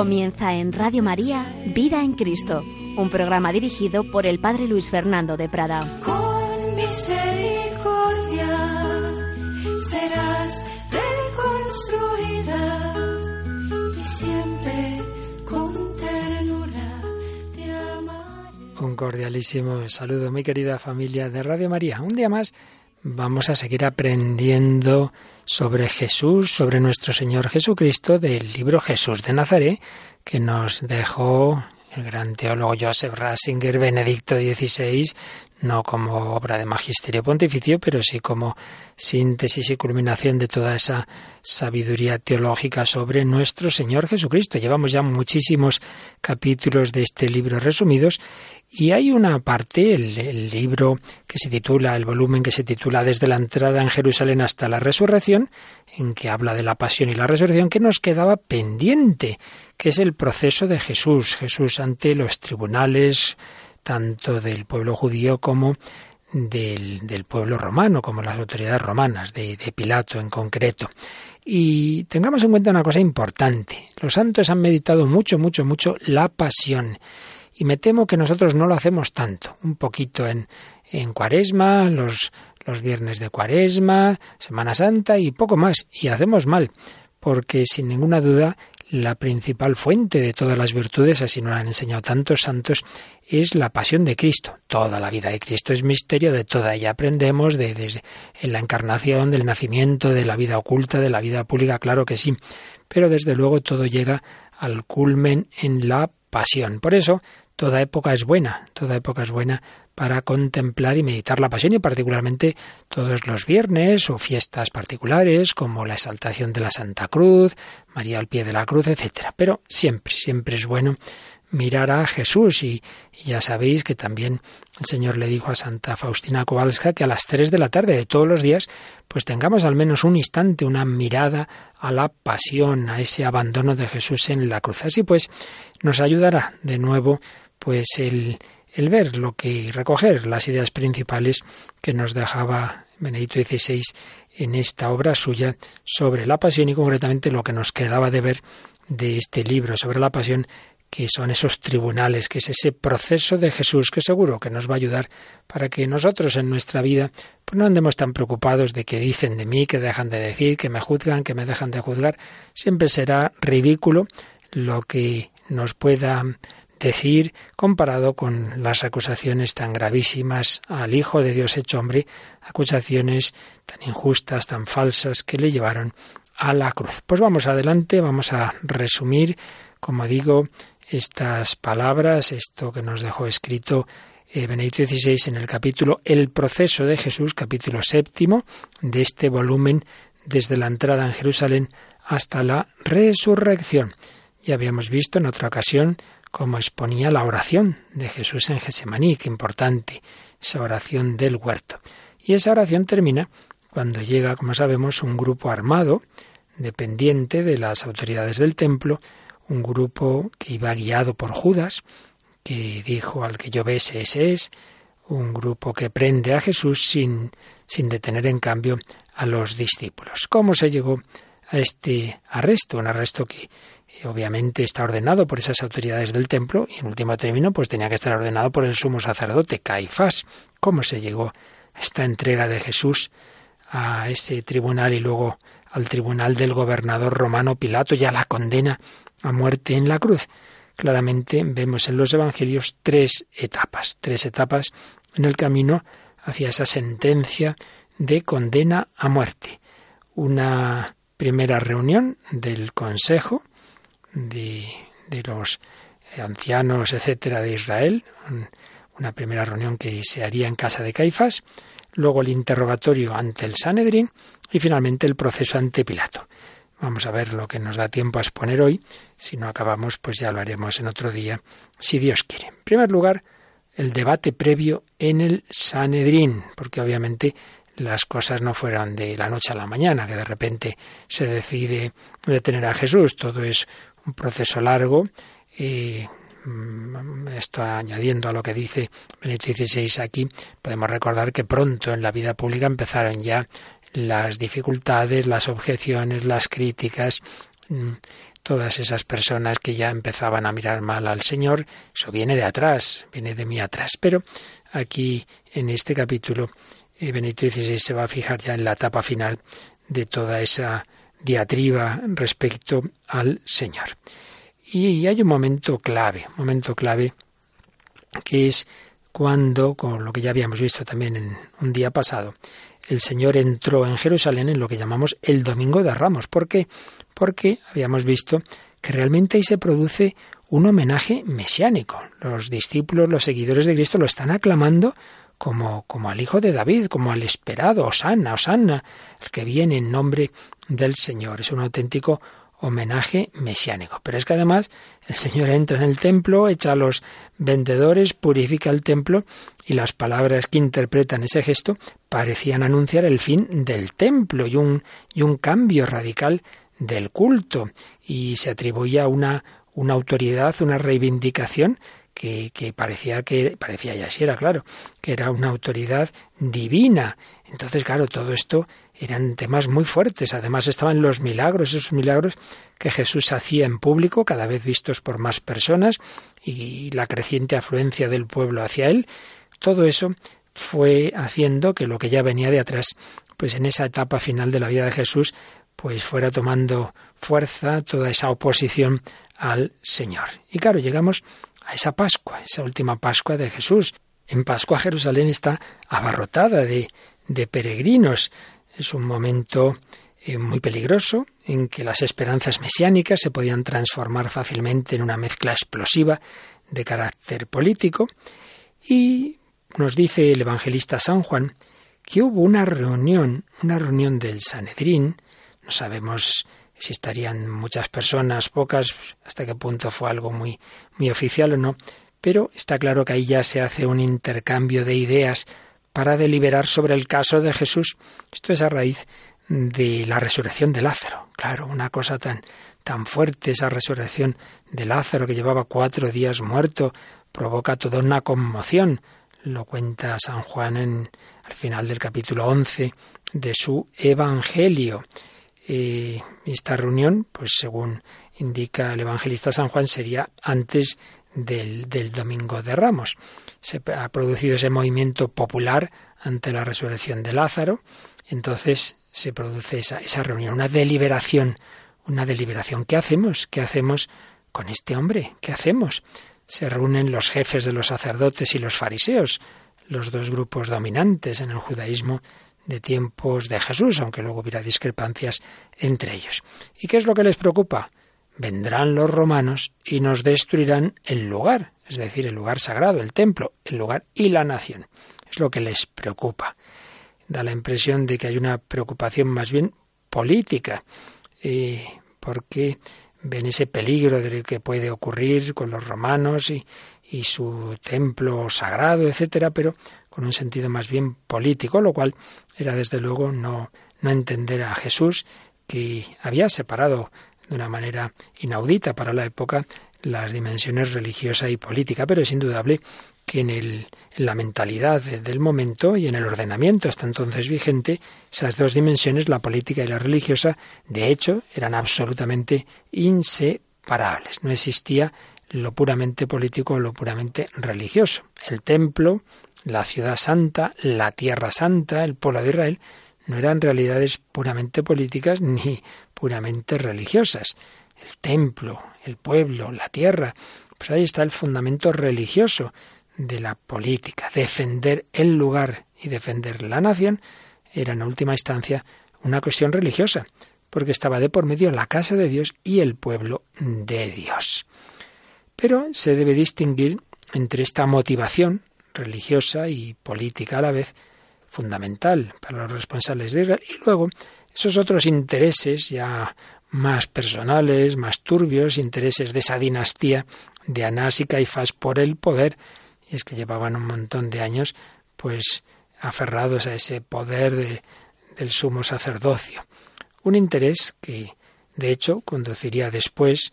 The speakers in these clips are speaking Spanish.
Comienza en Radio María Vida en Cristo, un programa dirigido por el Padre Luis Fernando de Prada. Con misericordia serás reconstruida y siempre con ternura te amaré. Un cordialísimo saludo, mi querida familia de Radio María. Un día más vamos a seguir aprendiendo sobre Jesús, sobre nuestro Señor Jesucristo del libro Jesús de Nazaret, que nos dejó el gran teólogo Joseph Ratzinger, Benedicto XVI, no como obra de magisterio pontificio, pero sí como síntesis y culminación de toda esa sabiduría teológica sobre nuestro Señor Jesucristo. Llevamos ya muchísimos capítulos de este libro resumidos y hay una parte, el, libro que se titula, el volumen que se titula Desde la entrada en Jerusalén hasta la resurrección, en que habla de la pasión y la resurrección, que nos quedaba pendiente, que es el proceso de Jesús, Jesús ante los tribunales, tanto del pueblo judío como del, pueblo romano, como las autoridades romanas, de, Pilato en concreto. Y tengamos en cuenta una cosa importante. Los santos han meditado mucho, mucho, mucho la pasión. Y me temo que nosotros no lo hacemos tanto. Un poquito en, en cuaresma, los, los viernes de cuaresma, Semana Santa y poco más. Y hacemos mal, porque sin ninguna duda la principal fuente de todas las virtudes, así nos lo han enseñado tantos santos, es la pasión de Cristo. Toda la vida de Cristo es misterio, de toda ella aprendemos, de, desde en la encarnación, del nacimiento, de la vida oculta, de la vida pública, claro que sí. Pero desde luego todo llega al culmen en la pasión. Por eso, toda época es buena, toda época es buena para contemplar y meditar la pasión y particularmente todos los viernes o fiestas particulares como la exaltación de la Santa Cruz, María al pie de la cruz, etc. Pero siempre, siempre es bueno mirar a Jesús y, y, ya sabéis que también el Señor le dijo a Santa Faustina Kowalska que a las tres de la tarde de todos los días pues tengamos al menos un instante, una mirada a la pasión, a ese abandono de Jesús en la cruz. Así pues nos ayudará de nuevo pues el el ver lo que recoger las ideas principales que nos dejaba Benedicto XVI en esta obra suya sobre la pasión y concretamente lo que nos quedaba de ver de este libro sobre la pasión que son esos tribunales, que es ese proceso de Jesús que seguro que nos va a ayudar para que nosotros en nuestra vida pues no andemos tan preocupados de que dicen de mí, que dejan de decir, que me juzgan, que me dejan de juzgar. Siempre será ridículo lo que nos pueda decir comparado con las acusaciones tan gravísimas al Hijo de Dios hecho hombre, acusaciones tan injustas, tan falsas que le llevaron a la cruz. Pues vamos adelante, vamos a resumir, como digo, estas palabras, esto que nos dejó escrito eh, Benedicto XVI en el capítulo El proceso de Jesús, capítulo séptimo de este volumen, desde la entrada en Jerusalén hasta la resurrección. Ya habíamos visto en otra ocasión como exponía la oración de Jesús en Gesemaní, que importante, esa oración del huerto. Y esa oración termina cuando llega, como sabemos, un grupo armado, dependiente de las autoridades del templo, un grupo que iba guiado por Judas, que dijo al que yo bese ese es, un grupo que prende a Jesús sin, sin detener en cambio a los discípulos. ¿Cómo se llegó a este arresto? Un arresto que obviamente está ordenado por esas autoridades del templo y en último término pues tenía que estar ordenado por el sumo sacerdote Caifás. ¿Cómo se llegó a esta entrega de Jesús a ese tribunal y luego al tribunal del gobernador romano Pilato y a la condena a muerte en la cruz? Claramente vemos en los evangelios tres etapas, tres etapas en el camino hacia esa sentencia de condena a muerte. Una primera reunión del Consejo, de, los ancianos, etcétera, de Israel, una primera reunión que se haría en casa de Caifás, luego el interrogatorio ante el Sanedrín y finalmente el proceso ante Pilato. Vamos a ver lo que nos da tiempo a exponer hoy. Si no acabamos, pues ya lo haremos en otro día, si Dios quiere. En primer lugar, el debate previo en el Sanedrín, porque obviamente las cosas no fueron de la noche a la mañana, que de repente se decide detener a Jesús. Todo es un proceso largo y mm, esto añadiendo a lo que dice Benito XVI aquí, podemos recordar que pronto en la vida pública empezaron ya las dificultades, las objeciones, las críticas. Mm, todas esas personas que ya empezaban a mirar mal al Señor, eso viene de atrás, viene de mí atrás. Pero aquí en este capítulo, eh, Benito XVI se va a fijar ya en la etapa final de toda esa diatriba respecto al Señor. Y hay un momento clave, momento clave que es cuando, con lo que ya habíamos visto también en un día pasado, el Señor entró en Jerusalén en lo que llamamos el Domingo de Ramos. ¿Por qué? Porque habíamos visto que realmente ahí se produce un homenaje mesiánico. Los discípulos, los seguidores de Cristo lo están aclamando como, como al Hijo de David, como al esperado, Osana, Osana, el que viene en nombre del Señor. Es un auténtico homenaje mesiánico. Pero es que además el Señor entra en el templo, echa a los vendedores, purifica el templo y las palabras que interpretan ese gesto parecían anunciar el fin del templo y un, y un cambio radical del culto y se atribuía una, una autoridad, una reivindicación que, parecía que parecía ya así era claro que era una autoridad divina entonces claro todo esto eran temas muy fuertes. Además estaban los milagros, esos milagros que Jesús hacía en público, cada vez vistos por más personas, y la creciente afluencia del pueblo hacia él. Todo eso fue haciendo que lo que ya venía de atrás, pues en esa etapa final de la vida de Jesús, pues fuera tomando fuerza toda esa oposición al Señor. Y claro, llegamos a esa Pascua, esa última Pascua de Jesús. En Pascua Jerusalén está abarrotada de, peregrinos. Es un momento eh, muy peligroso en que las esperanzas mesiánicas se podían transformar fácilmente en una mezcla explosiva de carácter político y nos dice el evangelista San Juan que hubo una reunión, una reunión del Sanedrín, no sabemos si estarían muchas personas, pocas, hasta qué punto fue algo muy, muy oficial o no, pero está claro que ahí ya se hace un intercambio de ideas para deliberar sobre el caso de Jesús. Esto es a raíz de la resurrección de Lázaro. Claro, una cosa tan, tan fuerte, esa resurrección de Lázaro que llevaba cuatro días muerto, provoca toda una conmoción. Lo cuenta San Juan en, al final del capítulo 11 de su Evangelio. Eh, esta reunión, pues según indica el evangelista San Juan, sería antes del, del Domingo de Ramos se ha producido ese movimiento popular ante la resurrección de Lázaro, entonces se produce esa, esa reunión, una deliberación, una deliberación. ¿Qué hacemos? ¿Qué hacemos con este hombre? ¿Qué hacemos? Se reúnen los jefes de los sacerdotes y los fariseos, los dos grupos dominantes en el judaísmo de tiempos de Jesús, aunque luego hubiera discrepancias entre ellos. ¿Y qué es lo que les preocupa? Vendrán los romanos y nos destruirán el lugar es decir, el lugar sagrado, el templo, el lugar y la nación. Es lo que les preocupa. Da la impresión de que hay una preocupación más bien política, eh, porque ven ese peligro de que puede ocurrir con los romanos y, y su templo sagrado, etcétera, pero con un sentido más bien político, lo cual era desde luego no, no entender a Jesús que había separado de una manera inaudita para la época las dimensiones religiosa y política, pero es indudable que en, el, en la mentalidad del momento y en el ordenamiento hasta entonces vigente, esas dos dimensiones, la política y la religiosa, de hecho, eran absolutamente inseparables. No existía lo puramente político o lo puramente religioso. El templo, la ciudad santa, la tierra santa, el pueblo de Israel, no eran realidades puramente políticas ni puramente religiosas el templo, el pueblo, la tierra. Pues ahí está el fundamento religioso de la política. Defender el lugar y defender la nación era en última instancia una cuestión religiosa, porque estaba de por medio la casa de Dios y el pueblo de Dios. Pero se debe distinguir entre esta motivación religiosa y política a la vez fundamental para los responsables de Israel y luego esos otros intereses ya más personales, más turbios, intereses de esa dinastía de Anás y Caifás por el poder, y es que llevaban un montón de años, pues aferrados a ese poder del sumo sacerdocio. Un interés que, de hecho, conduciría después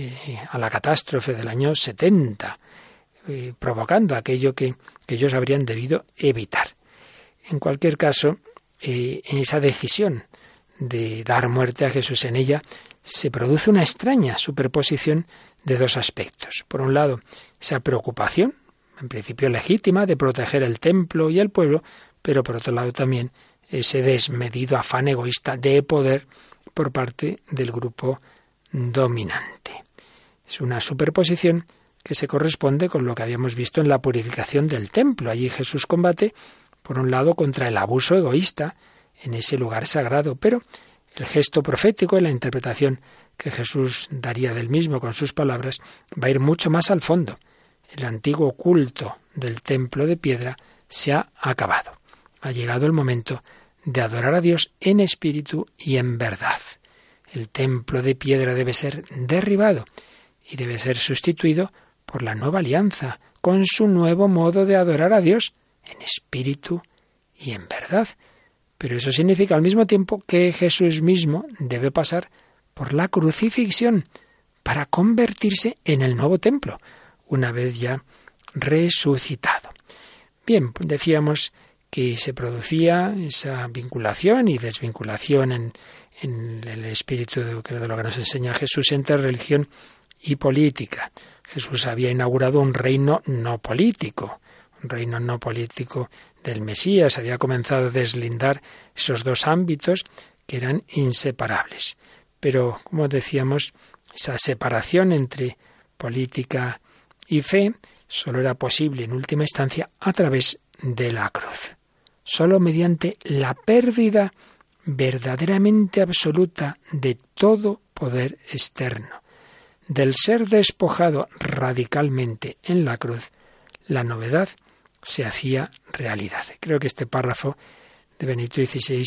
eh, a la catástrofe del año 70, eh, provocando aquello que, ellos habrían debido evitar. En cualquier caso, eh, en esa decisión de dar muerte a Jesús en ella, se produce una extraña superposición de dos aspectos. Por un lado, esa preocupación, en principio legítima, de proteger el templo y el pueblo, pero por otro lado también ese desmedido afán egoísta de poder por parte del grupo dominante. Es una superposición que se corresponde con lo que habíamos visto en la purificación del templo. Allí Jesús combate, por un lado, contra el abuso egoísta en ese lugar sagrado, pero el gesto profético y la interpretación que Jesús daría del mismo con sus palabras va a ir mucho más al fondo. El antiguo culto del templo de piedra se ha acabado. Ha llegado el momento de adorar a Dios en espíritu y en verdad. El templo de piedra debe ser derribado y debe ser sustituido por la nueva alianza, con su nuevo modo de adorar a Dios en espíritu y en verdad. Pero eso significa al mismo tiempo que Jesús mismo debe pasar por la crucifixión para convertirse en el nuevo templo, una vez ya resucitado. Bien, pues decíamos que se producía esa vinculación y desvinculación en, en el espíritu de lo que nos enseña Jesús entre religión y política. Jesús había inaugurado un reino no político, un reino no político del Mesías, había comenzado a deslindar esos dos ámbitos que eran inseparables. Pero, como decíamos, esa separación entre política y fe solo era posible en última instancia a través de la cruz. Solo mediante la pérdida verdaderamente absoluta de todo poder externo del ser despojado radicalmente en la cruz, la novedad se hacía realidad. Creo que este párrafo de Benito XVI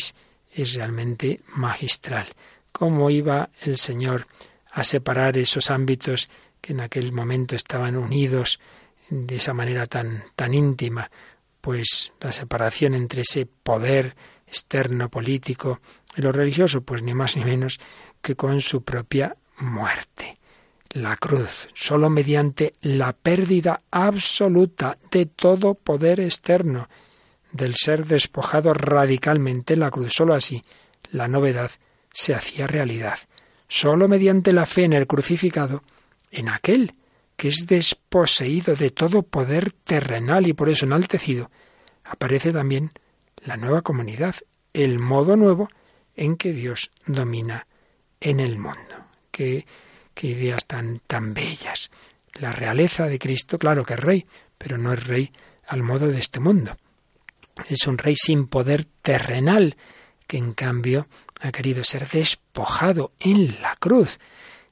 es realmente magistral. Cómo iba el Señor a separar esos ámbitos que en aquel momento estaban unidos de esa manera tan, tan íntima, pues la separación entre ese poder externo político y lo religioso, pues ni más ni menos que con su propia muerte la cruz, sólo mediante la pérdida absoluta de todo poder externo, del ser despojado radicalmente en la cruz. Sólo así la novedad se hacía realidad. Sólo mediante la fe en el crucificado, en aquel que es desposeído de todo poder terrenal y por eso enaltecido, aparece también la nueva comunidad, el modo nuevo en que Dios domina en el mundo. Que Qué ideas tan, tan bellas. La realeza de Cristo, claro que es rey, pero no es rey al modo de este mundo. Es un rey sin poder terrenal, que en cambio ha querido ser despojado en la cruz.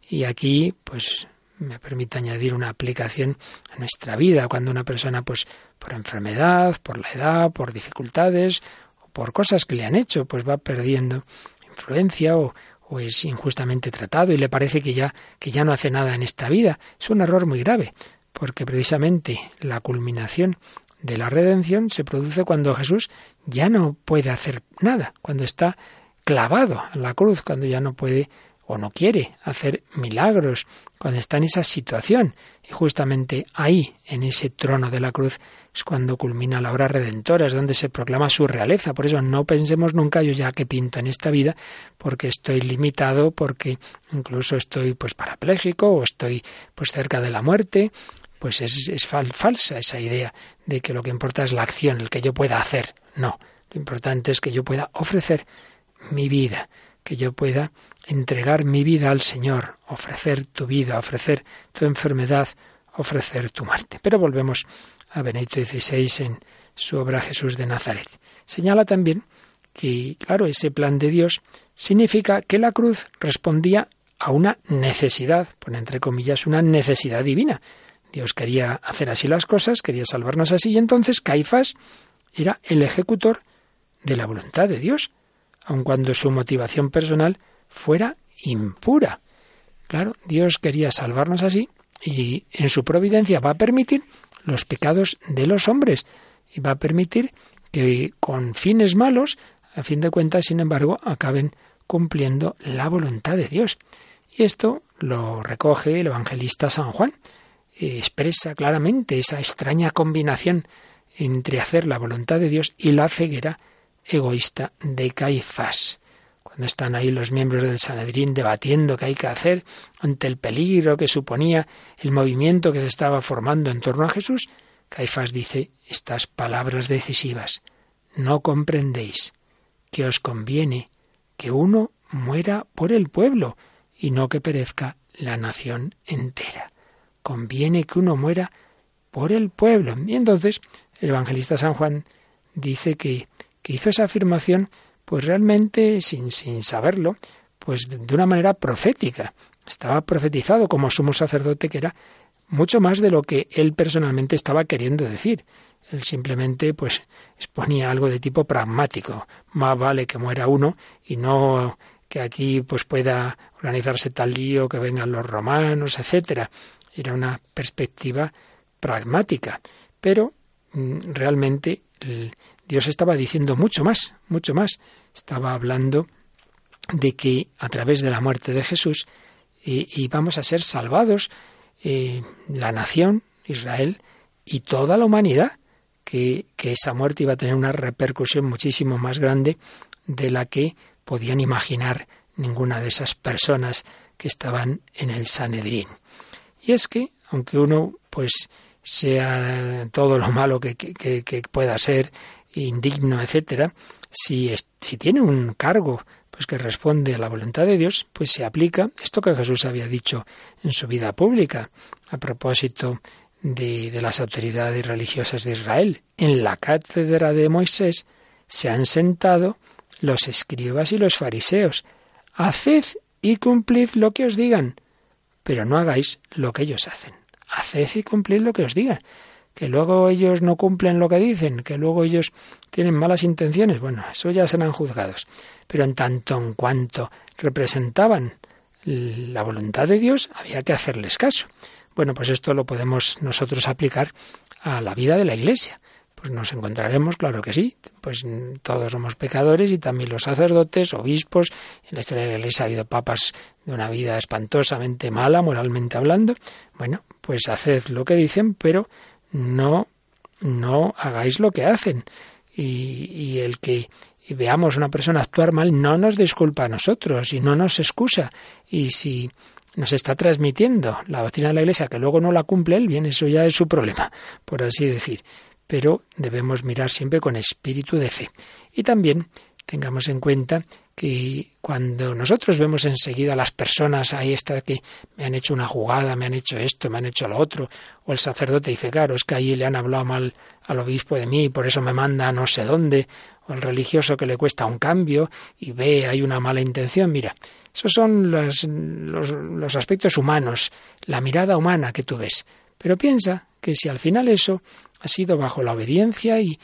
Y aquí, pues, me permite añadir una aplicación a nuestra vida, cuando una persona, pues, por enfermedad, por la edad, por dificultades, o por cosas que le han hecho, pues va perdiendo influencia o, o es injustamente tratado y le parece que ya, que ya no hace nada en esta vida. Es un error muy grave, porque precisamente la culminación de la redención se produce cuando Jesús ya no puede hacer nada, cuando está clavado a la cruz, cuando ya no puede o no quiere hacer milagros, cuando está en esa situación. Y justamente ahí, en ese trono de la cruz, es cuando culmina la obra redentora, es donde se proclama su realeza. Por eso no pensemos nunca yo ya que pinto en esta vida, porque estoy limitado, porque incluso estoy pues parapléjico o estoy pues cerca de la muerte. Pues es, es falsa esa idea de que lo que importa es la acción, el que yo pueda hacer. No, lo importante es que yo pueda ofrecer mi vida, que yo pueda entregar mi vida al Señor, ofrecer tu vida, ofrecer tu enfermedad, ofrecer tu muerte. Pero volvemos a Benito XVI en su obra Jesús de Nazaret. Señala también que, claro, ese plan de Dios significa que la cruz respondía a una necesidad, pone entre comillas, una necesidad divina. Dios quería hacer así las cosas, quería salvarnos así, y entonces Caifás era el ejecutor de la voluntad de Dios, aun cuando su motivación personal fuera impura. Claro, Dios quería salvarnos así y en su providencia va a permitir los pecados de los hombres y va a permitir que con fines malos, a fin de cuentas, sin embargo, acaben cumpliendo la voluntad de Dios. Y esto lo recoge el evangelista San Juan. Expresa claramente esa extraña combinación entre hacer la voluntad de Dios y la ceguera egoísta de Caifás. cuando están ahí los miembros del Sanedrín debatiendo qué hay que hacer ante el peligro que suponía el movimiento que se estaba formando en torno a Jesús, Caifás dice estas palabras decisivas. No comprendéis que os conviene que uno muera por el pueblo y no que perezca la nación entera. Conviene que uno muera por el pueblo. Y entonces el evangelista San Juan dice que, que hizo esa afirmación pues realmente sin, sin saberlo, pues de una manera profética. Estaba profetizado como sumo sacerdote que era mucho más de lo que él personalmente estaba queriendo decir. Él simplemente pues exponía algo de tipo pragmático. Más vale que muera uno y no que aquí pues pueda organizarse tal lío, que vengan los romanos, etcétera. Era una perspectiva pragmática, pero mm, realmente Dios estaba diciendo mucho más, mucho más. Estaba hablando de que a través de la muerte de Jesús eh, íbamos a ser salvados eh, la nación, Israel, y toda la humanidad, que, que esa muerte iba a tener una repercusión muchísimo más grande de la que podían imaginar ninguna de esas personas que estaban en el Sanedrín. Y es que, aunque uno pues sea todo lo malo que, que pueda ser indigno, etcétera, si, si tiene un cargo pues que responde a la voluntad de Dios, pues se aplica esto que Jesús había dicho en su vida pública a propósito de, de las autoridades religiosas de Israel. En la cátedra de Moisés se han sentado los escribas y los fariseos. Haced y cumplid lo que os digan, pero no hagáis lo que ellos hacen. Haced y cumplid lo que os digan que luego ellos no cumplen lo que dicen, que luego ellos tienen malas intenciones, bueno, eso ya serán juzgados. Pero en tanto en cuanto representaban la voluntad de Dios, había que hacerles caso. Bueno, pues esto lo podemos nosotros aplicar a la vida de la Iglesia. Pues nos encontraremos, claro que sí, pues todos somos pecadores y también los sacerdotes, obispos, en la historia de la Iglesia ha habido papas de una vida espantosamente mala, moralmente hablando. Bueno, pues haced lo que dicen, pero no, no hagáis lo que hacen. Y, y el que veamos a una persona actuar mal no nos disculpa a nosotros y no nos excusa. Y si nos está transmitiendo la doctrina de la Iglesia que luego no la cumple él, bien, eso ya es su problema, por así decir. Pero debemos mirar siempre con espíritu de fe. Y también tengamos en cuenta que cuando nosotros vemos enseguida a las personas, ahí está que me han hecho una jugada, me han hecho esto, me han hecho lo otro, o el sacerdote dice, claro, es que ahí le han hablado mal al obispo de mí, por eso me manda no sé dónde, o el religioso que le cuesta un cambio y ve hay una mala intención, mira, esos son los aspectos humanos, la mirada humana que tú ves. Pero piensa que si al final eso ha sido bajo la obediencia y,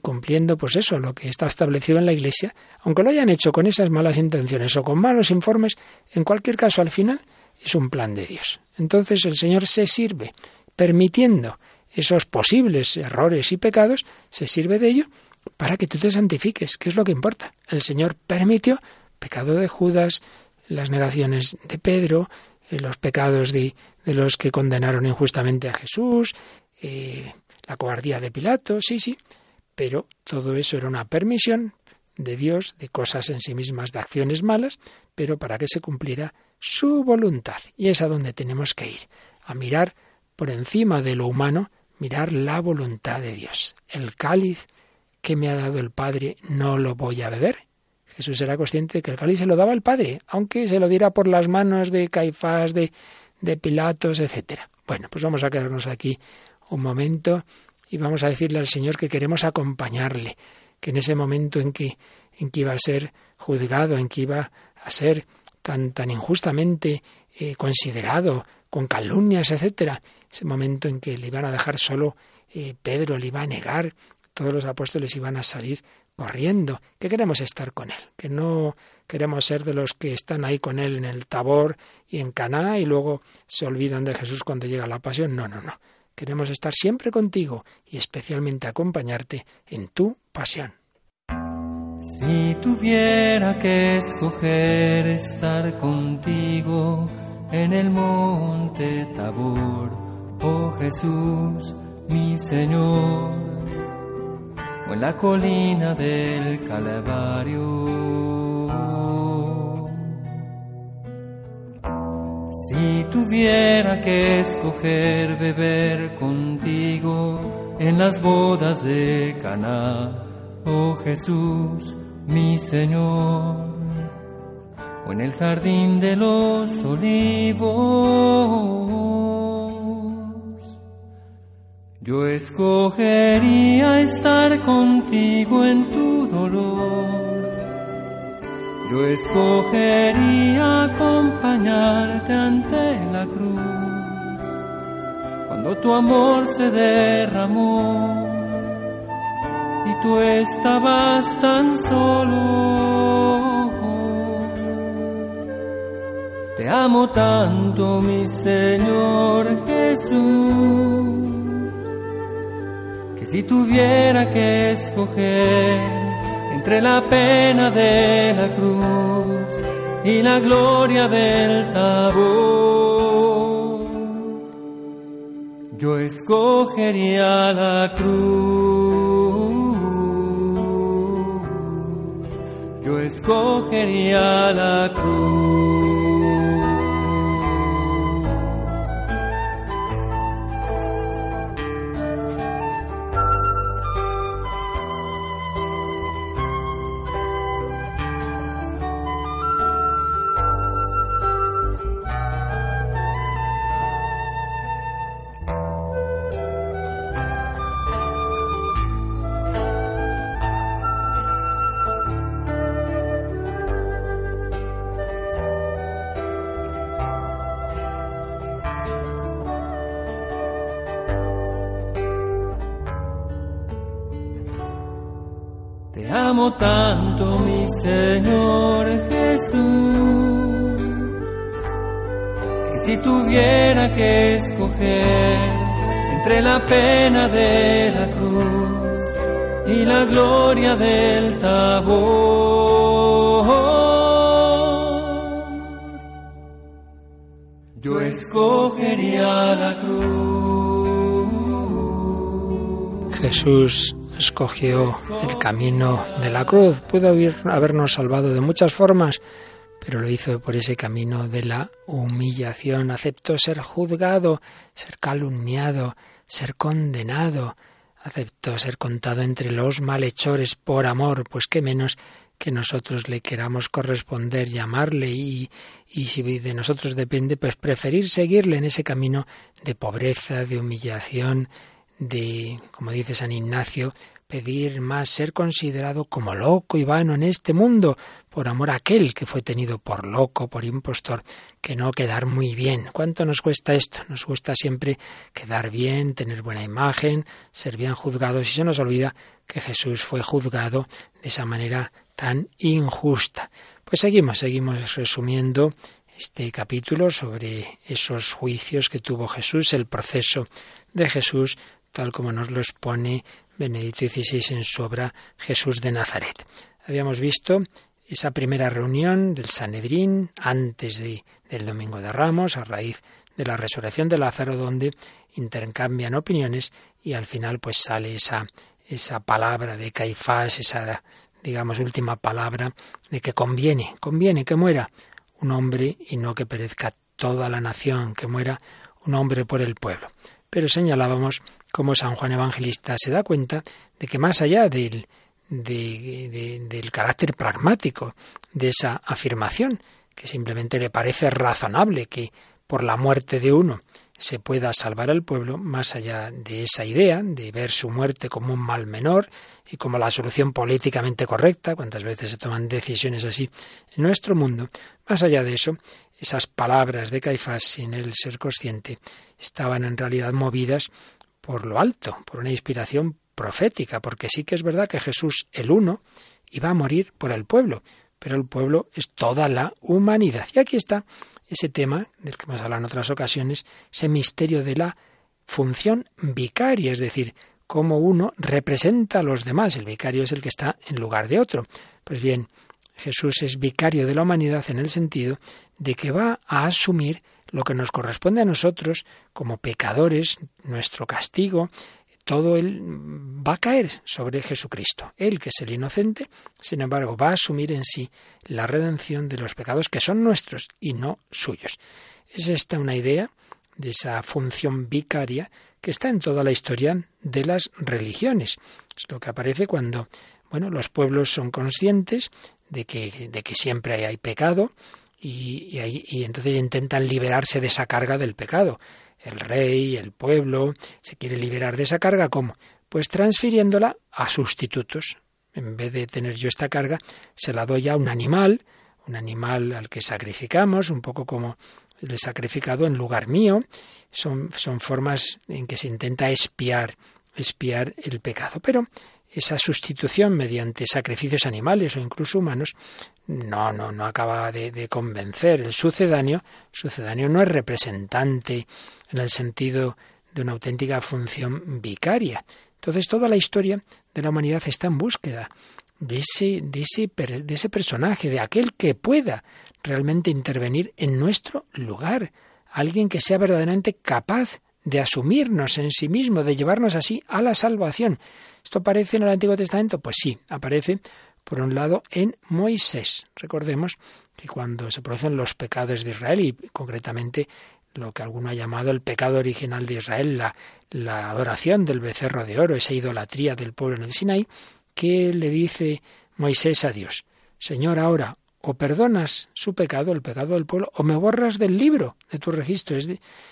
cumpliendo pues eso, lo que está establecido en la Iglesia, aunque lo hayan hecho con esas malas intenciones o con malos informes, en cualquier caso al final es un plan de Dios. Entonces el Señor se sirve, permitiendo esos posibles errores y pecados, se sirve de ello para que tú te santifiques, que es lo que importa. El Señor permitió pecado de Judas, las negaciones de Pedro, eh, los pecados de, de, los que condenaron injustamente a Jesús, eh, la cobardía de Pilato, sí, sí, pero todo eso era una permisión de Dios, de cosas en sí mismas, de acciones malas, pero para que se cumpliera su voluntad. Y es a donde tenemos que ir, a mirar por encima de lo humano, mirar la voluntad de Dios. El cáliz que me ha dado el Padre no lo voy a beber. Jesús era consciente de que el cáliz se lo daba el Padre, aunque se lo diera por las manos de Caifás, de, de Pilatos, etcétera. Bueno, pues vamos a quedarnos aquí un momento y vamos a decirle al Señor que queremos acompañarle, que en ese momento en que, en que iba a ser juzgado, en que iba a ser tan, tan injustamente eh, considerado, con calumnias, etcétera, ese momento en que le iban a dejar solo eh, Pedro, le iba a negar, todos los apóstoles iban a salir corriendo, que queremos estar con él, que no queremos ser de los que están ahí con él en el Tabor y en Caná y luego se olvidan de Jesús cuando llega la pasión. No, no, no. Queremos estar siempre contigo y especialmente acompañarte en tu pasión. Si tuviera que escoger estar contigo en el monte Tabor, oh Jesús, mi Señor, o en la colina del Calvario, Si tuviera que escoger beber contigo en las bodas de Caná, oh Jesús, mi Señor, o en el jardín de los olivos, yo escogería estar contigo en tu dolor yo escogería acompañarte ante la cruz cuando tu amor se derramó y tú estabas tan solo. Te amo tanto, mi Señor Jesús, que si tuviera que escoger entre la pena de la cruz y la gloria del tabú. Yo escogería la cruz, yo escogería la cruz. Tanto, mi Señor Jesús, que si tuviera que escoger entre la pena de la cruz y la gloria del tabor, yo escogería la cruz. Jesús escogió el camino de la cruz. Pudo habernos salvado de muchas formas, pero lo hizo por ese camino de la humillación. Aceptó ser juzgado, ser calumniado, ser condenado. Aceptó ser contado entre los malhechores por amor, pues qué menos que nosotros le queramos corresponder, llamarle y, y si de nosotros depende, pues preferir seguirle en ese camino de pobreza, de humillación, de, como dice San Ignacio, pedir más ser considerado como loco y vano en este mundo, por amor a aquel que fue tenido por loco, por impostor, que no quedar muy bien. ¿Cuánto nos cuesta esto? Nos gusta siempre quedar bien, tener buena imagen, ser bien juzgados y se nos olvida que Jesús fue juzgado de esa manera tan injusta. Pues seguimos, seguimos resumiendo este capítulo sobre esos juicios que tuvo Jesús, el proceso de Jesús, tal como nos lo expone Benedicto XVI en su obra Jesús de Nazaret. Habíamos visto esa primera reunión del Sanedrín antes de, del Domingo de Ramos, a raíz de la resurrección de Lázaro, donde intercambian opiniones y al final pues sale esa, esa palabra de Caifás, esa digamos última palabra de que conviene, conviene que muera un hombre y no que perezca toda la nación, que muera un hombre por el pueblo. Pero señalábamos cómo San Juan Evangelista se da cuenta de que más allá del, del carácter pragmático de esa afirmación, que simplemente le parece razonable que por la muerte de uno se pueda salvar al pueblo, más allá de esa idea de ver su muerte como un mal menor y como la solución políticamente correcta, cuántas veces se toman decisiones así en nuestro mundo, más allá de eso, esas palabras de Caifás, sin él ser consciente, estaban en realidad movidas por lo alto, por una inspiración profética, porque sí que es verdad que Jesús, el uno, iba a morir por el pueblo, pero el pueblo es toda la humanidad. Y aquí está ese tema del que hemos hablado en otras ocasiones, ese misterio de la función vicaria, es decir, cómo uno representa a los demás. El vicario es el que está en lugar de otro. Pues bien, Jesús es vicario de la humanidad en el sentido de que va a asumir lo que nos corresponde a nosotros como pecadores, nuestro castigo, todo él va a caer sobre Jesucristo. Él, que es el inocente, sin embargo, va a asumir en sí la redención de los pecados que son nuestros y no suyos. Es esta una idea de esa función vicaria que está en toda la historia de las religiones. Es lo que aparece cuando, bueno, los pueblos son conscientes de que, de que siempre hay pecado y, entonces intentan liberarse de esa carga del pecado el rey, el pueblo, se quiere liberar de esa carga, ¿cómo? Pues transfiriéndola a sustitutos. En vez de tener yo esta carga, se la doy a un animal, un animal al que sacrificamos, un poco como el sacrificado en lugar mío. Son, son formas en que se intenta espiar, espiar el pecado. Pero esa sustitución mediante sacrificios animales o incluso humanos no, no, no acaba de, convencer. El sucedáneo, sucedáneo no es representante en el sentido de una auténtica función vicaria. Entonces toda la historia de la humanidad está en búsqueda de ese, de ese, de ese personaje, de aquel que pueda realmente intervenir en nuestro lugar, alguien que sea verdaderamente capaz de asumirnos en sí mismo, de llevarnos así a la salvación. ¿Esto aparece en el Antiguo Testamento? Pues sí, aparece por un lado en Moisés. Recordemos que cuando se producen los pecados de Israel y concretamente lo que alguno ha llamado el pecado original de Israel, la, adoración del becerro de oro, esa idolatría del pueblo en el Sinaí, que le dice Moisés a Dios, Señor, ahora o perdonas su pecado, el pecado del pueblo, o me borras del libro de tu registro.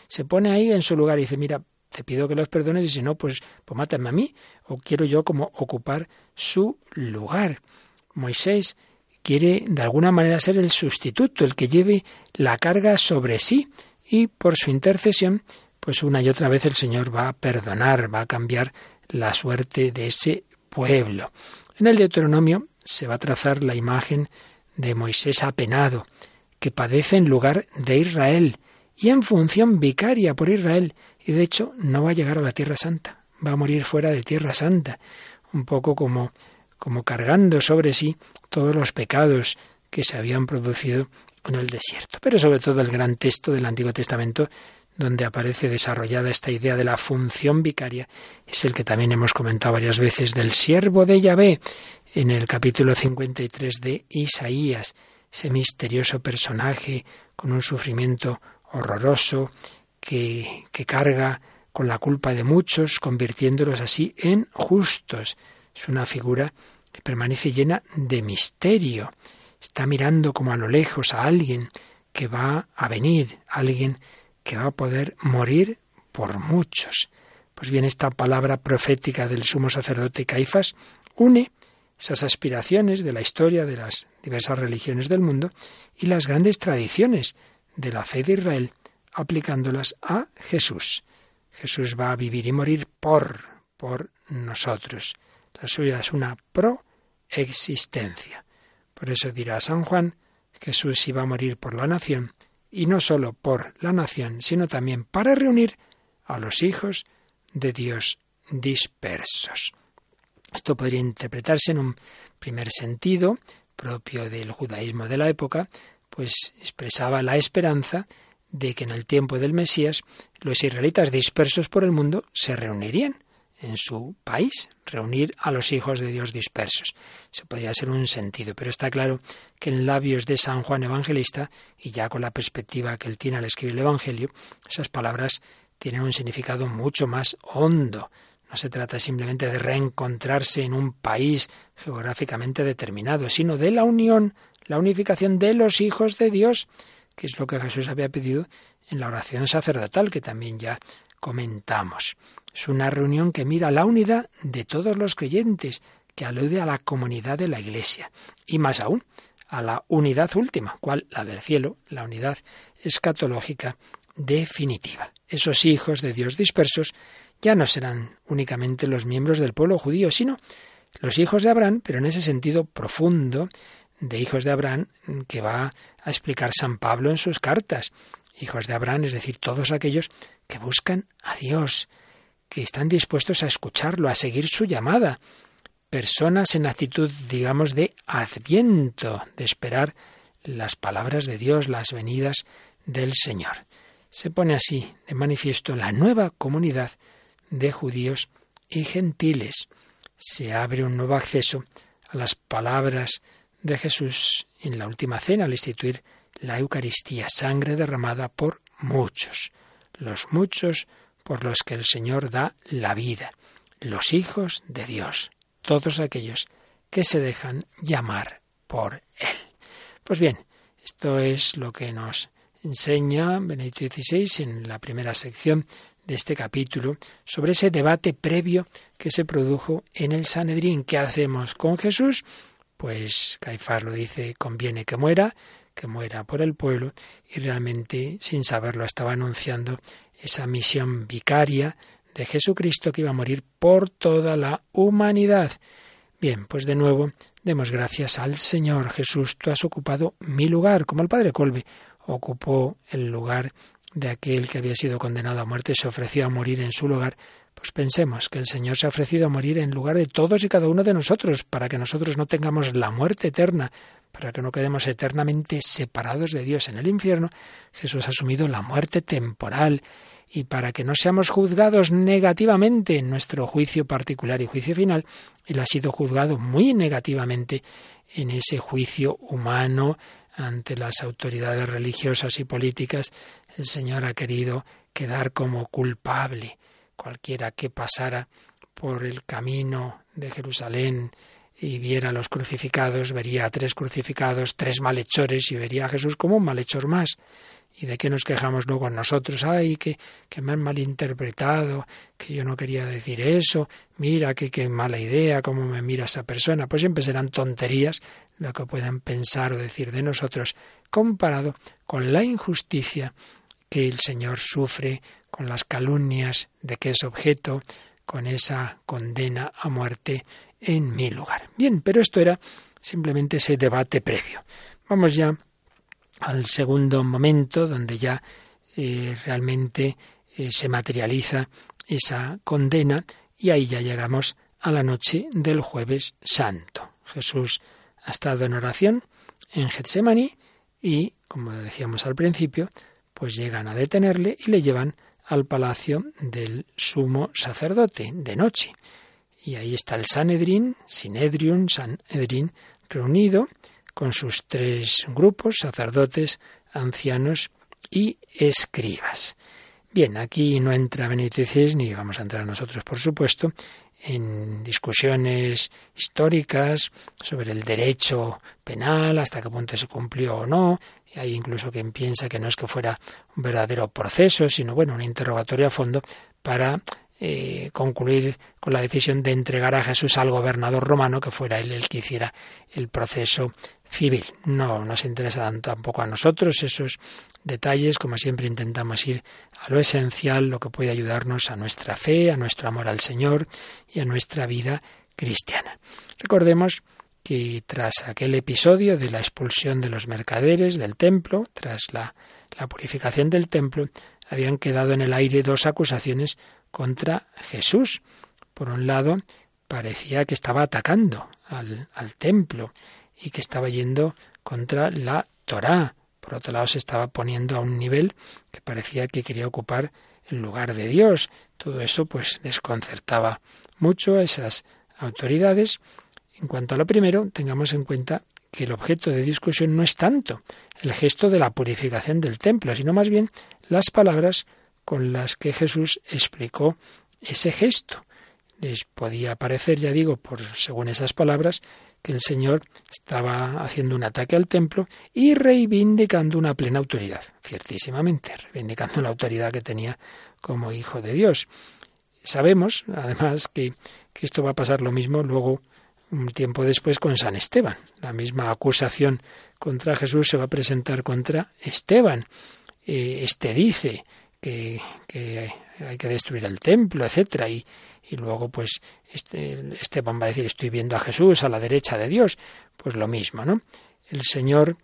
Se pone ahí en su lugar y dice, mira, te pido que los perdones y si no, pues, pues mátame a mí, o quiero yo como ocupar su lugar. Moisés quiere de alguna manera ser el sustituto, el que lleve la carga sobre sí y por su intercesión, pues una y otra vez el Señor va a perdonar, va a cambiar la suerte de ese pueblo. En el Deuteronomio se va a trazar la imagen de Moisés apenado, que padece en lugar de Israel y en función vicaria por Israel, y de hecho no va a llegar a la Tierra Santa, va a morir fuera de Tierra Santa, un poco como, como cargando sobre sí todos los pecados que se habían producido en el desierto. Pero sobre todo el gran texto del Antiguo Testamento donde aparece desarrollada esta idea de la función vicaria, es el que también hemos comentado varias veces del siervo de Yahvé en el capítulo 53 de Isaías, ese misterioso personaje con un sufrimiento horroroso que, carga con la culpa de muchos, convirtiéndolos así en justos. Es una figura que permanece llena de misterio está mirando como a lo lejos a alguien que va a venir, alguien que va a poder morir por muchos. Pues bien, esta palabra profética del sumo sacerdote Caifás une esas aspiraciones de la historia de las diversas religiones del mundo y las grandes tradiciones de la fe de Israel, aplicándolas a Jesús. Jesús va a vivir y morir por, por nosotros. La suya es una proexistencia. Por eso dirá San Juan, Jesús iba a morir por la nación, y no sólo por la nación, sino también para reunir a los hijos de Dios dispersos. Esto podría interpretarse en un primer sentido, propio del judaísmo de la época, pues expresaba la esperanza de que en el tiempo del Mesías los israelitas dispersos por el mundo se reunirían en su país, reunir a los hijos de Dios dispersos. Se podría ser un sentido, pero está claro que en labios de San Juan Evangelista, y ya con la perspectiva que él tiene al escribir el Evangelio, esas palabras tienen un significado mucho más hondo. No se trata simplemente de reencontrarse en un país geográficamente determinado, sino de la unión, la unificación de los hijos de Dios, que es lo que Jesús había pedido en la oración sacerdotal, que también ya comentamos. Es una reunión que mira la unidad de todos los creyentes, que alude a la comunidad de la Iglesia y más aún a la unidad última, cual la del cielo, la unidad escatológica definitiva. Esos hijos de Dios dispersos ya no serán únicamente los miembros del pueblo judío, sino los hijos de Abraham, pero en ese sentido profundo de hijos de Abraham que va a explicar San Pablo en sus cartas. Hijos de Abraham, es decir, todos aquellos que buscan a Dios, que están dispuestos a escucharlo, a seguir su llamada. Personas en actitud, digamos, de adviento, de esperar las palabras de Dios, las venidas del Señor. Se pone así de manifiesto la nueva comunidad de judíos y gentiles. Se abre un nuevo acceso a las palabras de Jesús en la última cena al instituir la Eucaristía, sangre derramada por muchos, los muchos por los que el Señor da la vida, los hijos de Dios, todos aquellos que se dejan llamar por Él. Pues bien, esto es lo que nos enseña Benedicto XVI en la primera sección de este capítulo sobre ese debate previo que se produjo en el Sanedrín. ¿Qué hacemos con Jesús? Pues Caifás lo dice, conviene que muera, que muera por el pueblo, y realmente, sin saberlo, estaba anunciando esa misión vicaria de Jesucristo que iba a morir por toda la humanidad. Bien, pues de nuevo, demos gracias al Señor Jesús. Tú has ocupado mi lugar, como el Padre Colbe ocupó el lugar de aquel que había sido condenado a muerte, se ofreció a morir en su lugar. Pues pensemos que el Señor se ha ofrecido a morir en lugar de todos y cada uno de nosotros, para que nosotros no tengamos la muerte eterna, para que no quedemos eternamente separados de Dios en el infierno. Jesús ha asumido la muerte temporal y para que no seamos juzgados negativamente en nuestro juicio particular y juicio final, Él ha sido juzgado muy negativamente en ese juicio humano ante las autoridades religiosas y políticas. El Señor ha querido quedar como culpable. Cualquiera que pasara por el camino de Jerusalén y viera a los crucificados, vería a tres crucificados, tres malhechores y vería a Jesús como un malhechor más. ¿Y de qué nos quejamos luego nosotros? Ay, que, que me han malinterpretado, que yo no quería decir eso, mira, que qué mala idea, cómo me mira esa persona. Pues siempre serán tonterías lo que puedan pensar o decir de nosotros, comparado con la injusticia que el Señor sufre, con las calumnias de que es objeto, con esa condena a muerte en mi lugar. Bien, pero esto era simplemente ese debate previo. Vamos ya al segundo momento donde ya eh, realmente eh, se materializa esa condena y ahí ya llegamos a la noche del jueves santo. Jesús ha estado en oración en Getsemaní y, como decíamos al principio, pues llegan a detenerle y le llevan al palacio del sumo sacerdote de noche. Y ahí está el Sanedrín, Sinedrium, Sanedrín, reunido con sus tres grupos, sacerdotes, ancianos y escribas. Bien, aquí no entra Benito ni vamos a entrar nosotros, por supuesto, en discusiones históricas sobre el derecho penal, hasta qué punto se cumplió o no. Hay incluso quien piensa que no es que fuera un verdadero proceso, sino bueno, un interrogatorio a fondo para eh, concluir con la decisión de entregar a Jesús al gobernador romano, que fuera él el que hiciera el proceso civil. No nos interesan tampoco a nosotros esos detalles, como siempre intentamos ir a lo esencial, lo que puede ayudarnos a nuestra fe, a nuestro amor al Señor y a nuestra vida cristiana. Recordemos que tras aquel episodio de la expulsión de los mercaderes del templo, tras la, purificación del templo, habían quedado en el aire dos acusaciones contra Jesús. Por un lado, parecía que estaba atacando al, al templo y que estaba yendo contra la Torá. Por otro lado, se estaba poniendo a un nivel que parecía que quería ocupar el lugar de Dios. Todo eso, pues, desconcertaba mucho a esas autoridades. En cuanto a lo primero, tengamos en cuenta que el objeto de discusión no es tanto el gesto de la purificación del templo, sino más bien las palabras con las que Jesús explicó ese gesto. Les podía parecer, ya digo, por según esas palabras, que el Señor estaba haciendo un ataque al templo y reivindicando una plena autoridad, ciertísimamente, reivindicando la autoridad que tenía como hijo de Dios. Sabemos, además, que, que esto va a pasar lo mismo luego, un tiempo después, con San Esteban. La misma acusación contra Jesús se va a presentar contra Esteban. Eh, este dice que, hay que destruir el templo, etcétera, y, y luego pues este, Esteban va a decir estoy viendo a Jesús a la derecha de Dios, pues lo mismo, ¿no? El Señor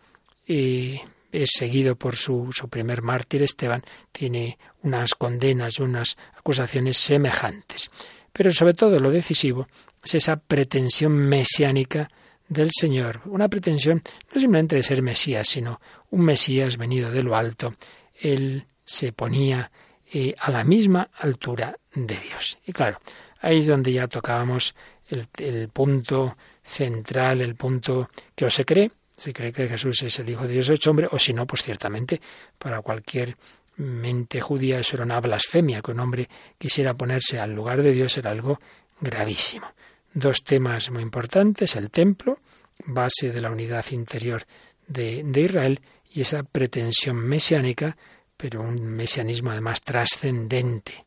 eh, es seguido por su, su primer mártir, Esteban, tiene unas condenas y unas acusaciones semejantes. Pero sobre todo lo decisivo es esa pretensión mesiánica del Señor, una pretensión no simplemente de ser Mesías, sino un Mesías venido de lo alto. Él se ponía eh, a la misma altura de Dios. Y claro, Ahí es donde ya tocábamos el, el punto central, el punto que o se cree, se cree que Jesús es el Hijo de Dios hecho hombre, o si no, pues ciertamente para cualquier mente judía eso era una blasfemia, que un hombre quisiera ponerse al lugar de Dios era algo gravísimo. Dos temas muy importantes, el templo, base de la unidad interior de, de Israel, y esa pretensión mesiánica, pero un mesianismo además trascendente.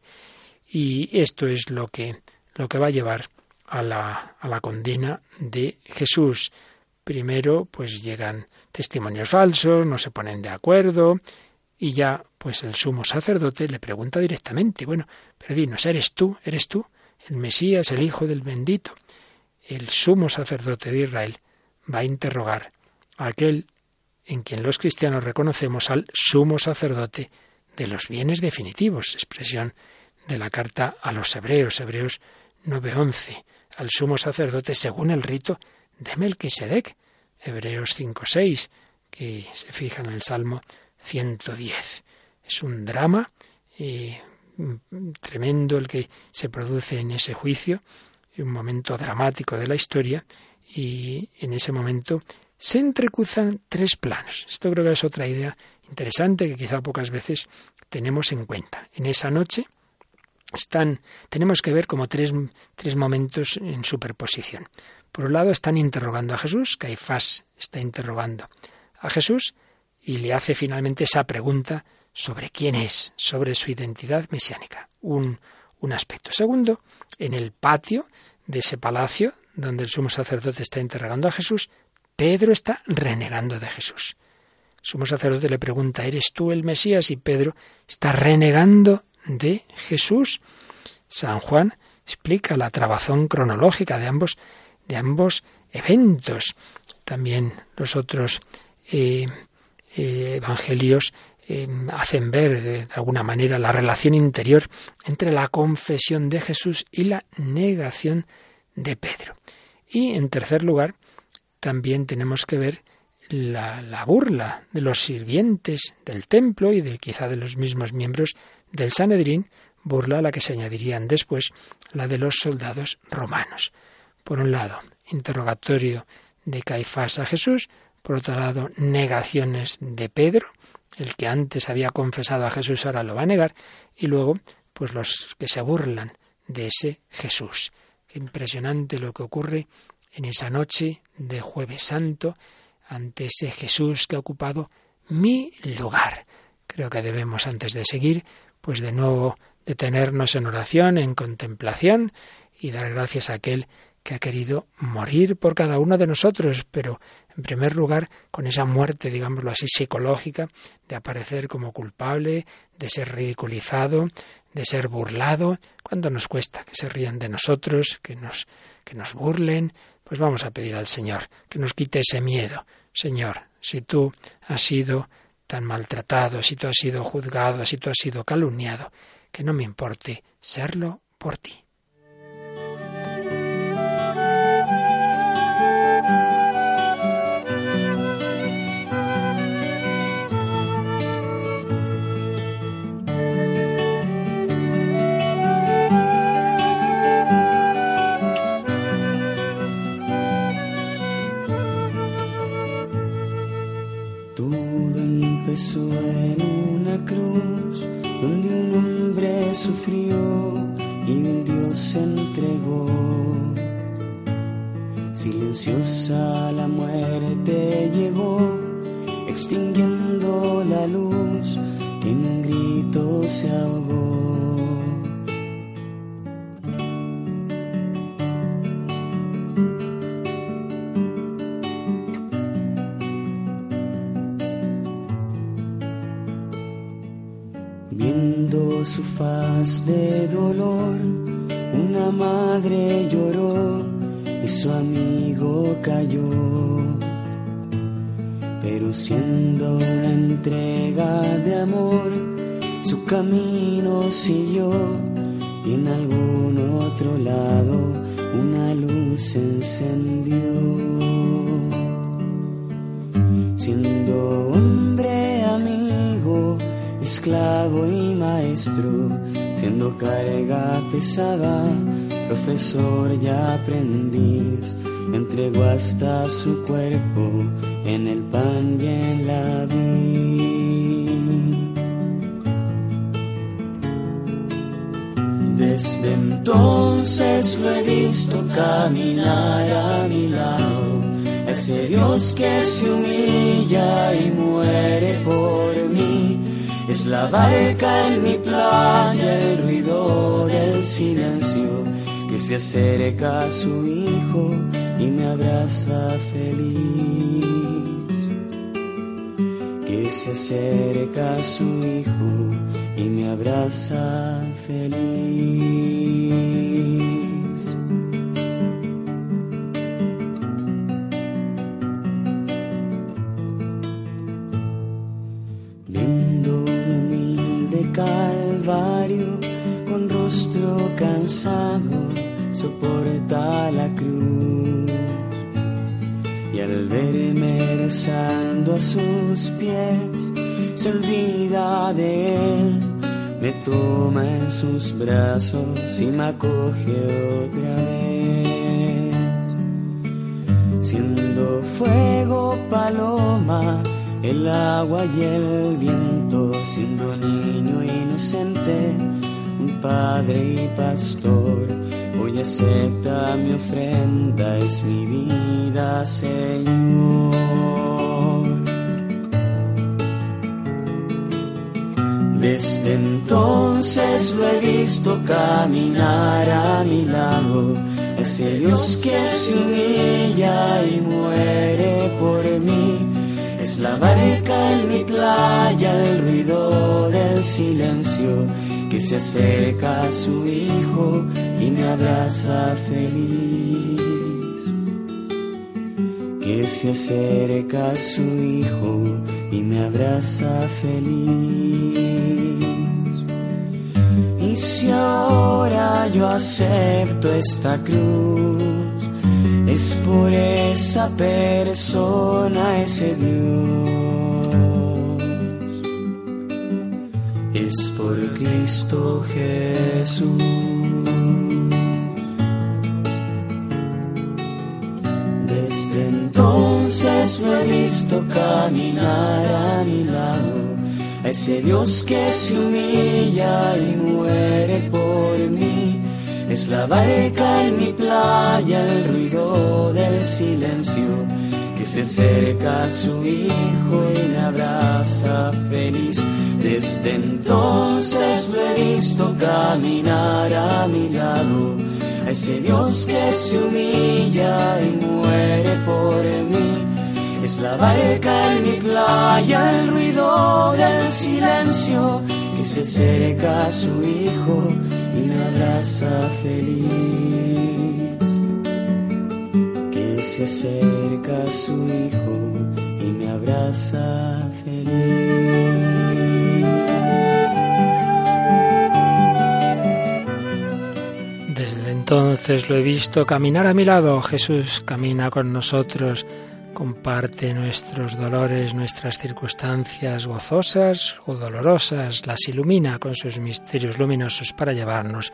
Y esto es lo que, lo que va a llevar a la, a la condena de Jesús. Primero, pues llegan testimonios falsos, no se ponen de acuerdo, y ya, pues el sumo sacerdote le pregunta directamente, bueno, pero dinos, ¿eres tú? ¿Eres tú? El Mesías, el Hijo del bendito. El sumo sacerdote de Israel va a interrogar a aquel en quien los cristianos reconocemos al sumo sacerdote de los bienes definitivos, expresión de la carta a los hebreos, Hebreos 9:11, al sumo sacerdote según el rito de Melquisedec, Hebreos 5:6, que se fija en el Salmo 110. Es un drama eh, tremendo el que se produce en ese juicio, un momento dramático de la historia, y en ese momento se entrecruzan tres planos. Esto creo que es otra idea interesante que quizá pocas veces tenemos en cuenta. En esa noche están, tenemos que ver como tres, tres momentos en superposición. Por un lado están interrogando a Jesús, Caifás está interrogando a Jesús y le hace finalmente esa pregunta sobre quién es, sobre su identidad mesiánica. Un, un aspecto. Segundo, en el patio de ese palacio donde el sumo sacerdote está interrogando a Jesús, Pedro está renegando de Jesús. El sumo sacerdote le pregunta, ¿eres tú el Mesías? Y Pedro está renegando de Jesús. San Juan explica la trabazón cronológica de ambos, de ambos eventos. También los otros eh, eh, evangelios eh, hacen ver de alguna manera la relación interior entre la confesión de Jesús y la negación de Pedro. Y en tercer lugar, también tenemos que ver la, la, burla de los sirvientes del templo y de quizá de los mismos miembros del Sanedrín, burla a la que se añadirían después la de los soldados romanos. Por un lado, interrogatorio de Caifás a Jesús, por otro lado, negaciones de Pedro, el que antes había confesado a Jesús ahora lo va a negar, y luego, pues los que se burlan de ese Jesús. Qué impresionante lo que ocurre en esa noche de jueves santo ante ese Jesús que ha ocupado mi lugar. Creo que debemos, antes de seguir, pues de nuevo detenernos en oración, en contemplación y dar gracias a aquel que ha querido morir por cada uno de nosotros, pero en primer lugar con esa muerte, digámoslo así, psicológica, de aparecer como culpable, de ser ridiculizado, de ser burlado, cuando nos cuesta que se rían de nosotros, que nos, que nos burlen, pues vamos a pedir al Señor que nos quite ese miedo. Señor, si tú has sido tan maltratado, si tú has sido juzgado, si tú has sido calumniado, que no me importe serlo por ti. Y un Dios se entregó. Silenciosa la muerte llegó, extinguiendo la luz en un grito se ahogó. De dolor, una madre lloró y su amigo cayó. Pero siendo una entrega de amor, su camino siguió y en algún otro lado una luz se encendió. Siendo hombre amigo, esclavo y maestro, siendo carga pesada, profesor y aprendiz, entregó hasta su cuerpo en el pan y en la vid. Desde entonces lo he visto caminar a mi lado, ese Dios que se humilla y muere por mí. Es la barca en mi playa, el ruido del silencio que se acerca a su hijo y me abraza feliz. Que se acerca a su hijo y me abraza feliz. Sus pies, se olvida de él, me toma en sus brazos y me acoge otra vez. Siendo fuego paloma, el agua y el viento, siendo niño inocente, un padre y pastor, hoy acepta mi ofrenda, es mi vida, Señor. Desde entonces lo he visto caminar a mi lado, ese Dios que se humilla y muere por mí. Es la barca en mi playa, el ruido del silencio que se acerca a su hijo y me abraza feliz. Que se acerca a su hijo y me abraza feliz. Si ahora yo acepto esta cruz, es por esa persona, ese Dios. Es por Cristo Jesús. Desde entonces lo he visto caminar a mi lado, a ese Dios que se humilla y muere por mí. Es la barca en mi playa, el ruido del silencio que se acerca a su hijo y me abraza feliz. Desde entonces lo he visto caminar a mi lado, a ese Dios que se humilla y muere por mí. La barca en mi playa, el ruido del silencio que se acerca a su hijo y me abraza feliz. Que se acerca a su hijo y me abraza feliz. Desde entonces lo he visto caminar a mi lado. Jesús camina con nosotros, comparte nuestros dolores, nuestras circunstancias gozosas o dolorosas, las ilumina con sus misterios luminosos para llevarnos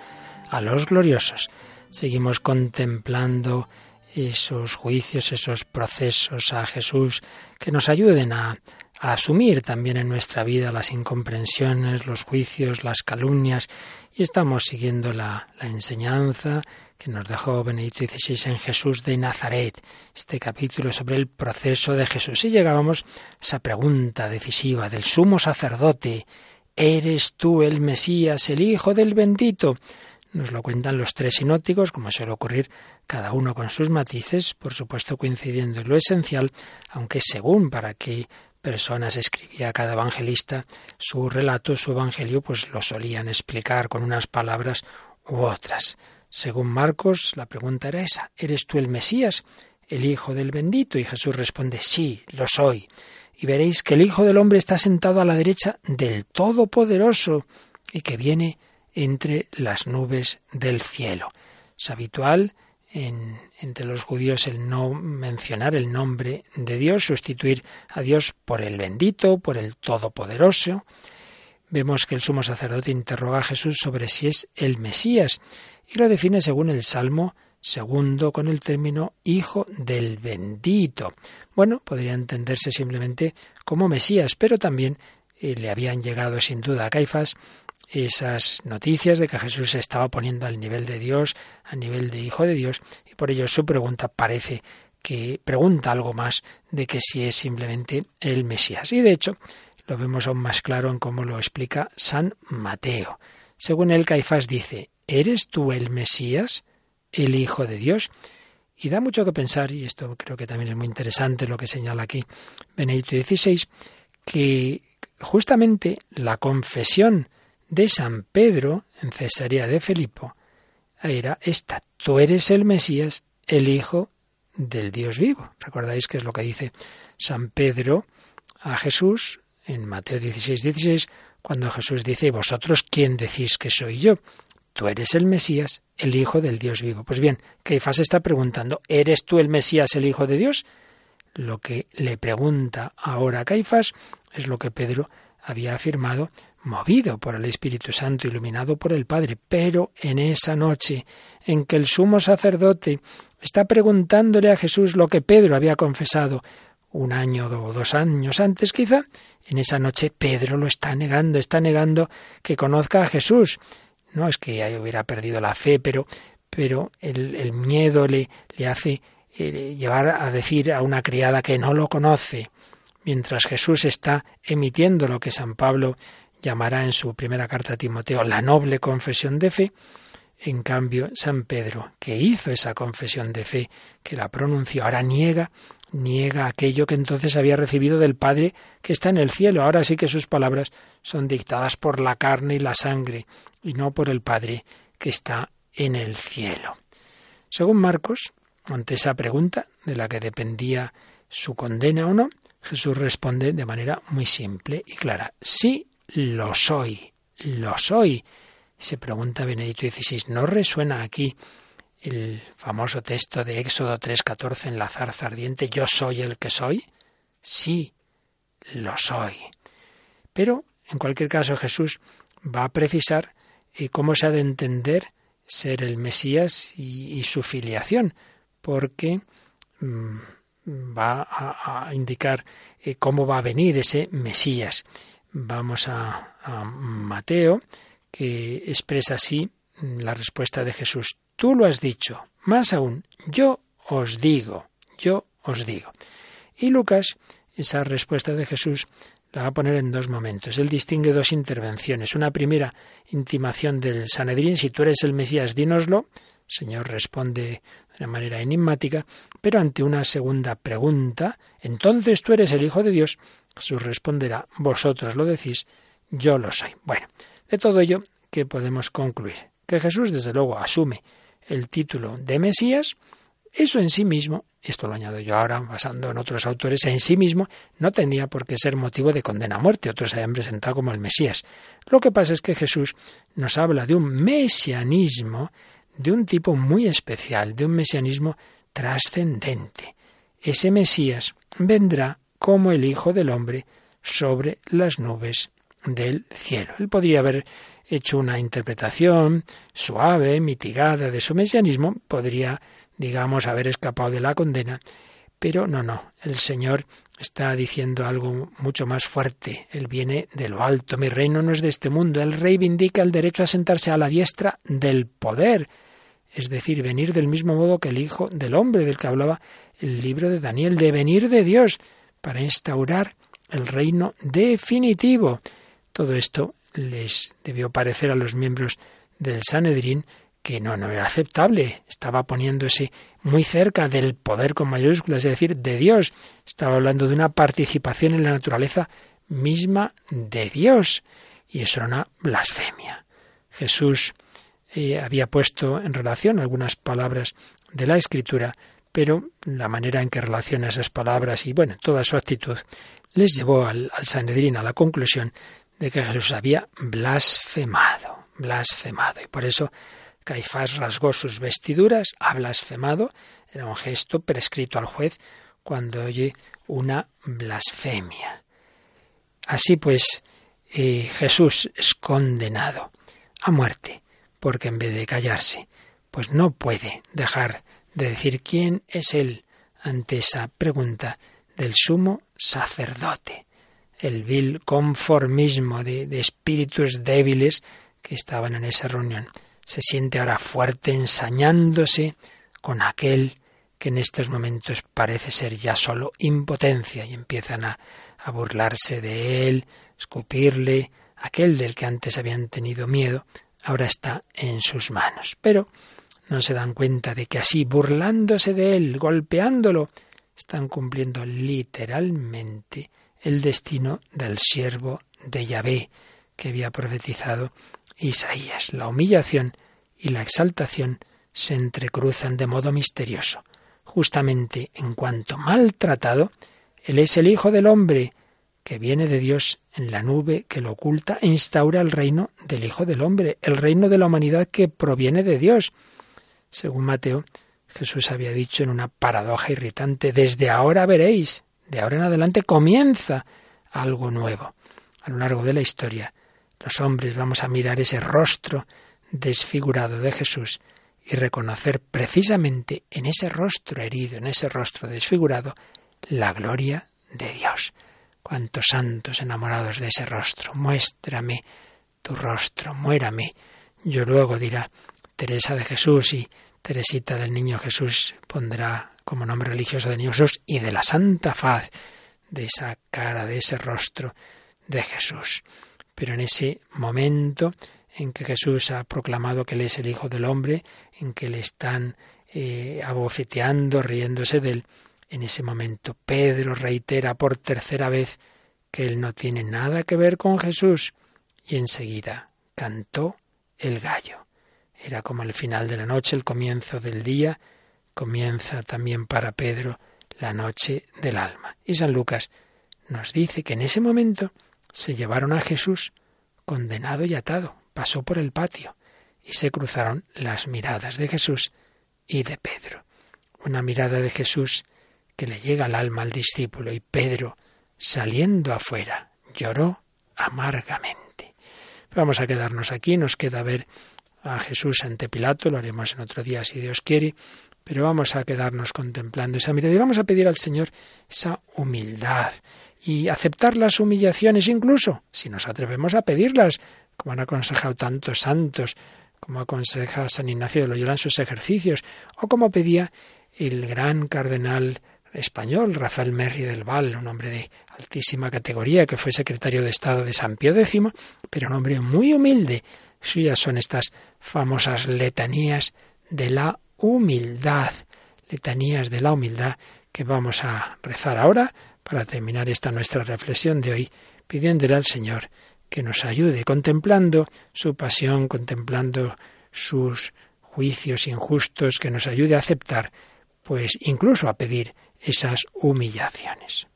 a los gloriosos. Seguimos contemplando esos juicios, esos procesos a Jesús que nos ayuden a, asumir también en nuestra vida las incomprensiones, los juicios, las calumnias y estamos siguiendo la enseñanza que nos dejó Benedicto XVI en Jesús de Nazaret, este capítulo sobre el proceso de Jesús. Y llegábamos a esa pregunta decisiva del sumo sacerdote, ¿eres tú el Mesías, el Hijo del bendito? Nos lo cuentan los tres sinóticos, como suele ocurrir, cada uno con sus matices, por supuesto coincidiendo en lo esencial, aunque según para qué personas escribía cada evangelista su relato, su evangelio, pues lo solían explicar con unas palabras u otras. Según Marcos, la pregunta era esa, ¿eres tú el Mesías, el Hijo del bendito? Y Jesús responde, sí, lo soy. Y veréis que el Hijo del Hombre está sentado a la derecha del Todopoderoso y que viene entre las nubes del cielo. Es habitual en, entre los judíos el no mencionar el nombre de Dios, sustituir a Dios por el bendito, por el todopoderoso. Vemos que el sumo sacerdote interroga a Jesús sobre si es el Mesías y lo define según el Salmo segundo con el término Hijo del bendito. Bueno, podría entenderse simplemente como Mesías, pero también eh, le habían llegado sin duda a Caifás esas noticias de que Jesús se estaba poniendo al nivel de Dios, al nivel de Hijo de Dios, y por ello su pregunta parece que pregunta algo más de que si es simplemente el Mesías. Y de hecho, lo vemos aún más claro en cómo lo explica San Mateo. Según él, Caifás dice, ¿eres tú el Mesías, el Hijo de Dios? Y da mucho que pensar, y esto creo que también es muy interesante lo que señala aquí Benedicto XVI, que justamente la confesión de San Pedro en Cesarea de Filipo era esta, tú eres el Mesías, el Hijo del Dios vivo. Recordáis que es lo que dice San Pedro a Jesús en Mateo 16, 16, cuando Jesús dice, ¿vosotros quién decís que soy yo? Tú eres el Mesías, el Hijo del Dios vivo. Pues bien, Caifás está preguntando, ¿eres tú el Mesías, el Hijo de Dios? Lo que le pregunta ahora a Caifás es lo que Pedro había afirmado, movido por el Espíritu Santo, iluminado por el Padre. Pero en esa noche en que el sumo sacerdote está preguntándole a Jesús lo que Pedro había confesado un año o dos años antes quizá, en esa noche Pedro lo está negando, está negando que conozca a Jesús. No es que hubiera perdido la fe, pero, pero el, miedo le, hace eh, llevar a decir a una criada que no lo conoce, mientras Jesús está emitiendo lo que San Pablo llamará en su primera carta a Timoteo la noble confesión de fe, en cambio, San Pedro, que hizo esa confesión de fe, que la pronunció, ahora niega, niega aquello que entonces había recibido del Padre que está en el cielo. Ahora sí que sus palabras son dictadas por la carne y la sangre, y no por el Padre que está en el cielo. Según Marcos, ante esa pregunta de la que dependía su condena o no, Jesús responde de manera muy simple y clara, sí lo soy, lo soy. Se pregunta Benedicto XVI, ¿no resuena aquí el famoso texto de Éxodo 3:14 en la zarza ardiente, yo soy el que soy? Sí, lo soy. Pero, en cualquier caso, Jesús va a precisar eh, cómo se ha de entender ser el Mesías y, su filiación, porque mm, va a, indicar eh, cómo va a venir ese Mesías. Vamos a, a Mateo, que expresa así la respuesta de Jesús. Tú lo has dicho. Más aún, yo os digo, yo os digo. Y Lucas, esa respuesta de Jesús, la va a poner en dos momentos. Él distingue dos intervenciones. Una primera intimación del Sanedrín, si tú eres el Mesías, dínoslo. El Señor responde de una manera enigmática, pero ante una segunda pregunta, entonces tú eres el Hijo de Dios, Jesús responderá, vosotros lo decís, yo lo soy. Bueno, de todo ello, ¿qué podemos concluir? Que Jesús, desde luego, asume el título de Mesías, eso en sí mismo, esto lo añado yo ahora basando en otros autores, en sí mismo no tendría por qué ser motivo de condena a muerte. Otros se hayan presentado como el Mesías. Lo que pasa es que Jesús nos habla de un mesianismo de un tipo muy especial, de un mesianismo trascendente. Ese Mesías vendrá como el Hijo del Hombre sobre las nubes del cielo. Él podría haber hecho una interpretación suave, mitigada de su mesianismo, podría, digamos, haber escapado de la condena, pero no, no, el Señor está diciendo algo mucho más fuerte. Él viene de lo alto. Mi reino no es de este mundo. Él reivindica el derecho a sentarse a la diestra del poder, es decir, venir del mismo modo que el Hijo del Hombre del que hablaba el libro de Daniel, de venir de Dios para instaurar el reino definitivo. Todo esto les debió parecer a los miembros del Sanedrín que no, no era aceptable. Estaba poniéndose muy cerca del poder con mayúsculas, es decir, de Dios. Estaba hablando de una participación en la naturaleza misma de Dios. Y eso era una blasfemia. Jesús eh, había puesto en relación algunas palabras de la Escritura, pero la manera en que relaciona esas palabras y, bueno, toda su actitud les llevó al, al Sanedrín a la conclusión de que Jesús había blasfemado, blasfemado. Y por eso Caifás rasgó sus vestiduras, ha blasfemado, era un gesto prescrito al juez cuando oye una blasfemia. Así pues, eh, Jesús es condenado a muerte, porque en vez de callarse, pues no puede dejar de decir quién es Él ante esa pregunta del sumo sacerdote, el vil conformismo de, espíritus débiles que estaban en esa reunión. Se siente ahora fuerte ensañándose con aquel que en estos momentos parece ser ya solo impotencia y empiezan a, a burlarse de él, escupirle, aquel del que antes habían tenido miedo, ahora está en sus manos. Pero no se dan cuenta de que así, burlándose de él, golpeándolo, están cumpliendo literalmente el destino del siervo de Yahvé que había profetizado Isaías. La humillación y la exaltación se entrecruzan de modo misterioso. Justamente en cuanto maltratado, Él es el Hijo del Hombre, que viene de Dios en la nube que lo oculta e instaura el reino del Hijo del Hombre, el reino de la humanidad que proviene de Dios. Según Mateo, Jesús había dicho en una paradoja irritante, desde ahora veréis, de ahora en adelante comienza algo nuevo. A lo largo de la historia, los hombres vamos a mirar ese rostro desfigurado de Jesús y reconocer precisamente en ese rostro herido, en ese rostro desfigurado, la gloria de Dios. Cuántos santos enamorados de ese rostro. Muéstrame tu rostro, muérame. Yo luego dirá Teresa de Jesús y Teresita del Niño Jesús pondrá como nombre religioso de Jesús y de la Santa Faz, de esa cara, de ese rostro de Jesús. Pero en ese momento en que Jesús ha proclamado que Él es el Hijo del Hombre, en que le están eh, abofeteando, riéndose de Él, en ese momento Pedro reitera por tercera vez que Él no tiene nada que ver con Jesús y enseguida cantó el gallo. Era como el final de la noche, el comienzo del día, comienza también para Pedro la noche del alma. Y San Lucas nos dice que en ese momento se llevaron a Jesús condenado y atado, pasó por el patio y se cruzaron las miradas de Jesús y de Pedro. Una mirada de Jesús que le llega al alma al discípulo y Pedro, saliendo afuera, lloró amargamente. Vamos a quedarnos aquí, nos queda ver a Jesús ante Pilato, lo haremos en otro día si Dios quiere, pero vamos a quedarnos contemplando esa mirada y vamos a pedir al Señor esa humildad y aceptar las humillaciones incluso, si nos atrevemos a pedirlas, como han aconsejado tantos santos, como aconseja San Ignacio de Loyola en sus ejercicios, o como pedía el gran cardenal español, Rafael Merri del Val, un hombre de altísima categoría que fue secretario de Estado de San Pío X, pero un hombre muy humilde. Suyas son estas famosas letanías de la humildad, letanías de la humildad que vamos a rezar ahora para terminar esta nuestra reflexión de hoy, pidiéndole al Señor que nos ayude, contemplando su pasión, contemplando sus juicios injustos, que nos ayude a aceptar, pues incluso a pedir esas humillaciones.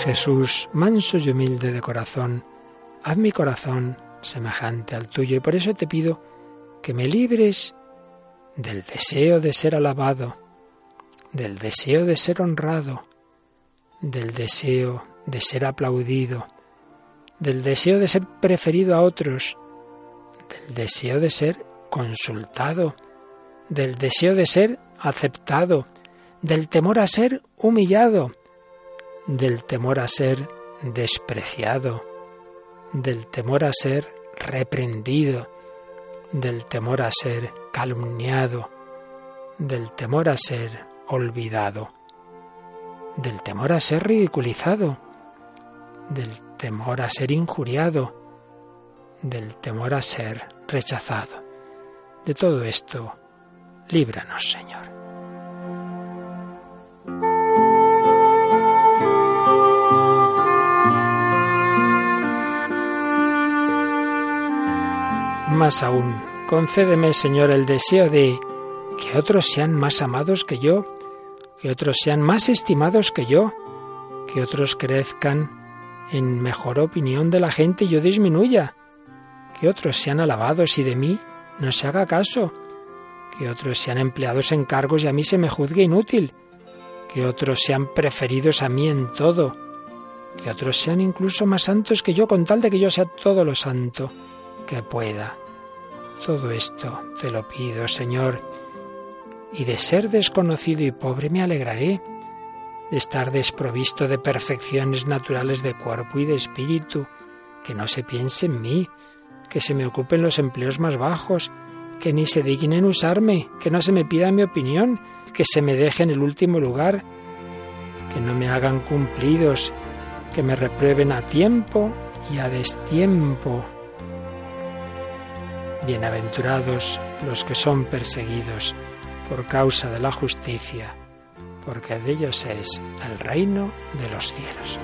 Jesús, manso y humilde de corazón, haz mi corazón semejante al tuyo y por eso te pido que me libres del deseo de ser alabado, del deseo de ser honrado, del deseo de ser aplaudido, del deseo de ser preferido a otros, del deseo de ser consultado, del deseo de ser aceptado, del temor a ser humillado, del temor a ser despreciado, del temor a ser reprendido, del temor a ser calumniado, del temor a ser olvidado, del temor a ser ridiculizado, del temor a ser injuriado, del temor a ser rechazado. De todo esto, líbranos, Señor. Más aún, concédeme, Señor, el deseo de que otros sean más amados que yo, que otros sean más estimados que yo, que otros crezcan en mejor opinión de la gente y yo disminuya, que otros sean alabados y de mí no se haga caso, que otros sean empleados en cargos y a mí se me juzgue inútil, que otros sean preferidos a mí en todo, que otros sean incluso más santos que yo, con tal de que yo sea todo lo santo que pueda. Todo esto te lo pido, Señor, y de ser desconocido y pobre me alegraré, de estar desprovisto de perfecciones naturales de cuerpo y de espíritu, que no se piense en mí, que se me ocupen los empleos más bajos, que ni se dignen usarme, que no se me pida mi opinión, que se me deje en el último lugar, que no me hagan cumplidos, que me reprueben a tiempo y a destiempo. Bienaventurados los que son perseguidos por causa de la justicia, porque de ellos es el reino de los cielos.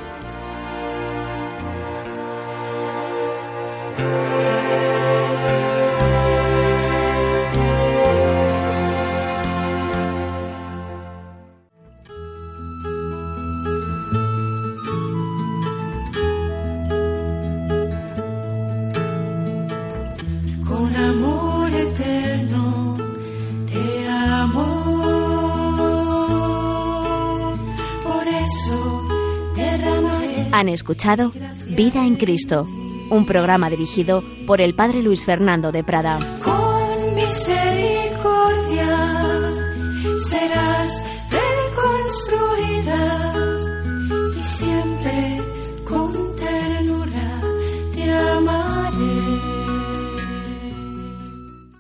Han escuchado Vida en Cristo, un programa dirigido por el Padre Luis Fernando de Prada. Con misericordia serás.